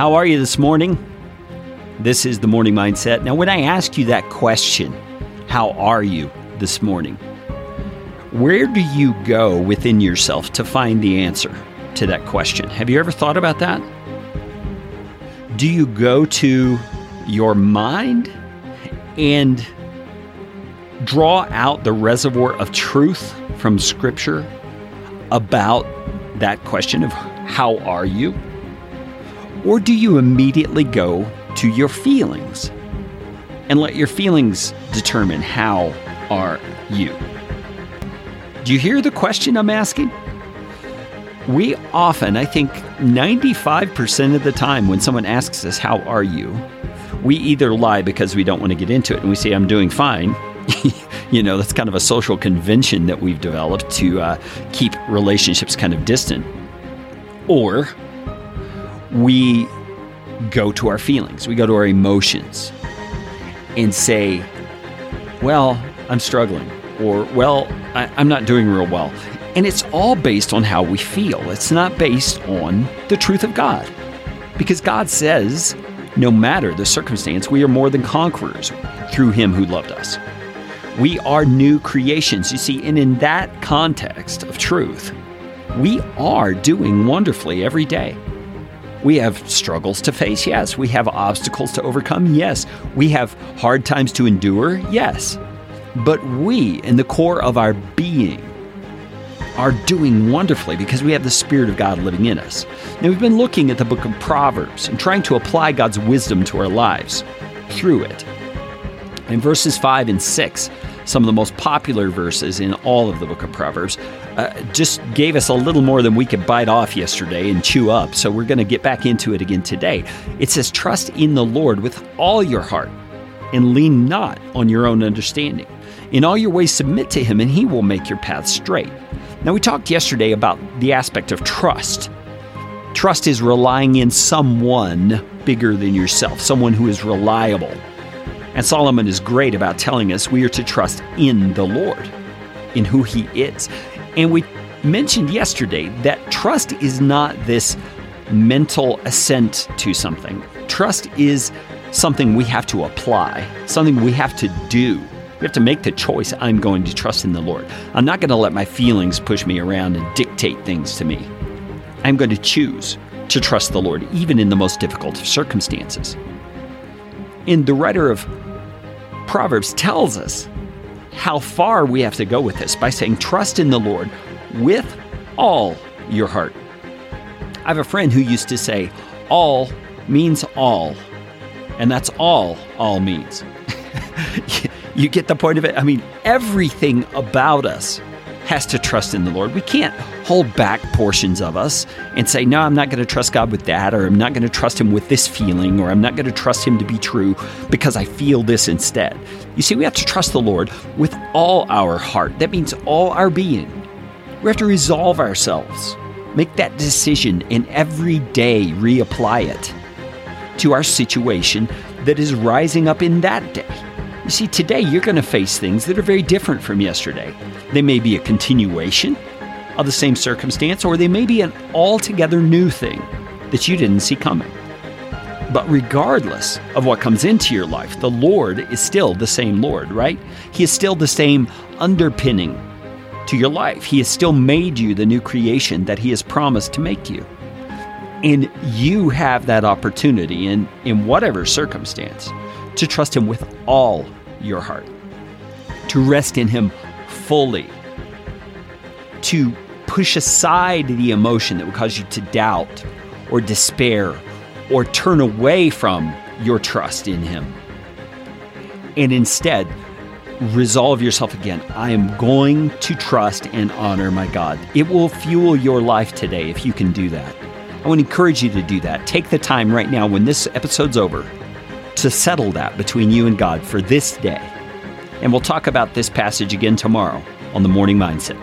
How are you this morning? This is the Morning Mindset. Now, when I ask you that question, how are you this morning? Where do you go within yourself to find the answer to that question? Have you ever thought about that? Do you go to your mind and draw out the reservoir of truth from Scripture about that question of how are you? Or do you immediately go to your feelings and let your feelings determine how are you? Do you hear the question I'm asking? We often, I think 95% of the time, when someone asks us, How are you? we either lie because we don't want to get into it and we say, I'm doing fine. you know, that's kind of a social convention that we've developed to uh, keep relationships kind of distant. Or we go to our feelings, we go to our emotions and say, Well, I'm struggling, or Well, I, am not doing real well. And it's all based on how we feel, it's not based on the truth of God. Because God says, no matter the circumstance, we are more than conquerors through Him who loved us. We are new creations. You see, and in that context of truth, we are doing wonderfully every day. We have struggles to face, yes. We have obstacles to overcome, yes. We have hard times to endure, yes. But we, in the core of our being, are doing wonderfully because we have the Spirit of God living in us. Now, we've been looking at the book of Proverbs and trying to apply God's wisdom to our lives through it. In verses 5 and 6, some of the most popular verses in all of the book of Proverbs, uh, just gave us a little more than we could bite off yesterday and chew up. So we're going to get back into it again today. It says, Trust in the Lord with all your heart and lean not on your own understanding. In all your ways, submit to him, and he will make your path straight. Now, we talked yesterday about the aspect of trust. Trust is relying in someone bigger than yourself, someone who is reliable. And Solomon is great about telling us we are to trust in the Lord, in who he is. And we mentioned yesterday that trust is not this mental assent to something. Trust is something we have to apply, something we have to do. We have to make the choice I'm going to trust in the Lord. I'm not going to let my feelings push me around and dictate things to me. I'm going to choose to trust the Lord, even in the most difficult of circumstances. And the writer of Proverbs tells us how far we have to go with this by saying, Trust in the Lord with all your heart. I have a friend who used to say, All means all. And that's all all means. you get the point of it? I mean, everything about us has to trust in the Lord. We can't hold back portions of us and say, no, I'm not going to trust God with that, or I'm not going to trust Him with this feeling, or I'm not going to trust Him to be true because I feel this instead. You see, we have to trust the Lord with all our heart. That means all our being. We have to resolve ourselves, make that decision, and every day reapply it to our situation that is rising up in that day. You see, today you're going to face things that are very different from yesterday. They may be a continuation of the same circumstance, or they may be an altogether new thing that you didn't see coming. But regardless of what comes into your life, the Lord is still the same Lord, right? He is still the same underpinning to your life. He has still made you the new creation that He has promised to make you. And you have that opportunity in, in whatever circumstance to trust Him with all your heart, to rest in Him fully, to push aside the emotion that would cause you to doubt or despair or turn away from your trust in Him. And instead, resolve yourself again. I am going to trust and honor my God. It will fuel your life today if you can do that. I want to encourage you to do that. Take the time right now when this episode's over to settle that between you and God for this day. And we'll talk about this passage again tomorrow on the Morning Mindset.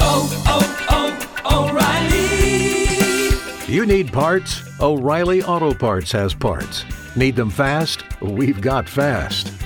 Oh, oh, oh, O'Reilly! You need parts? O'Reilly Auto Parts has parts. Need them fast? We've got fast.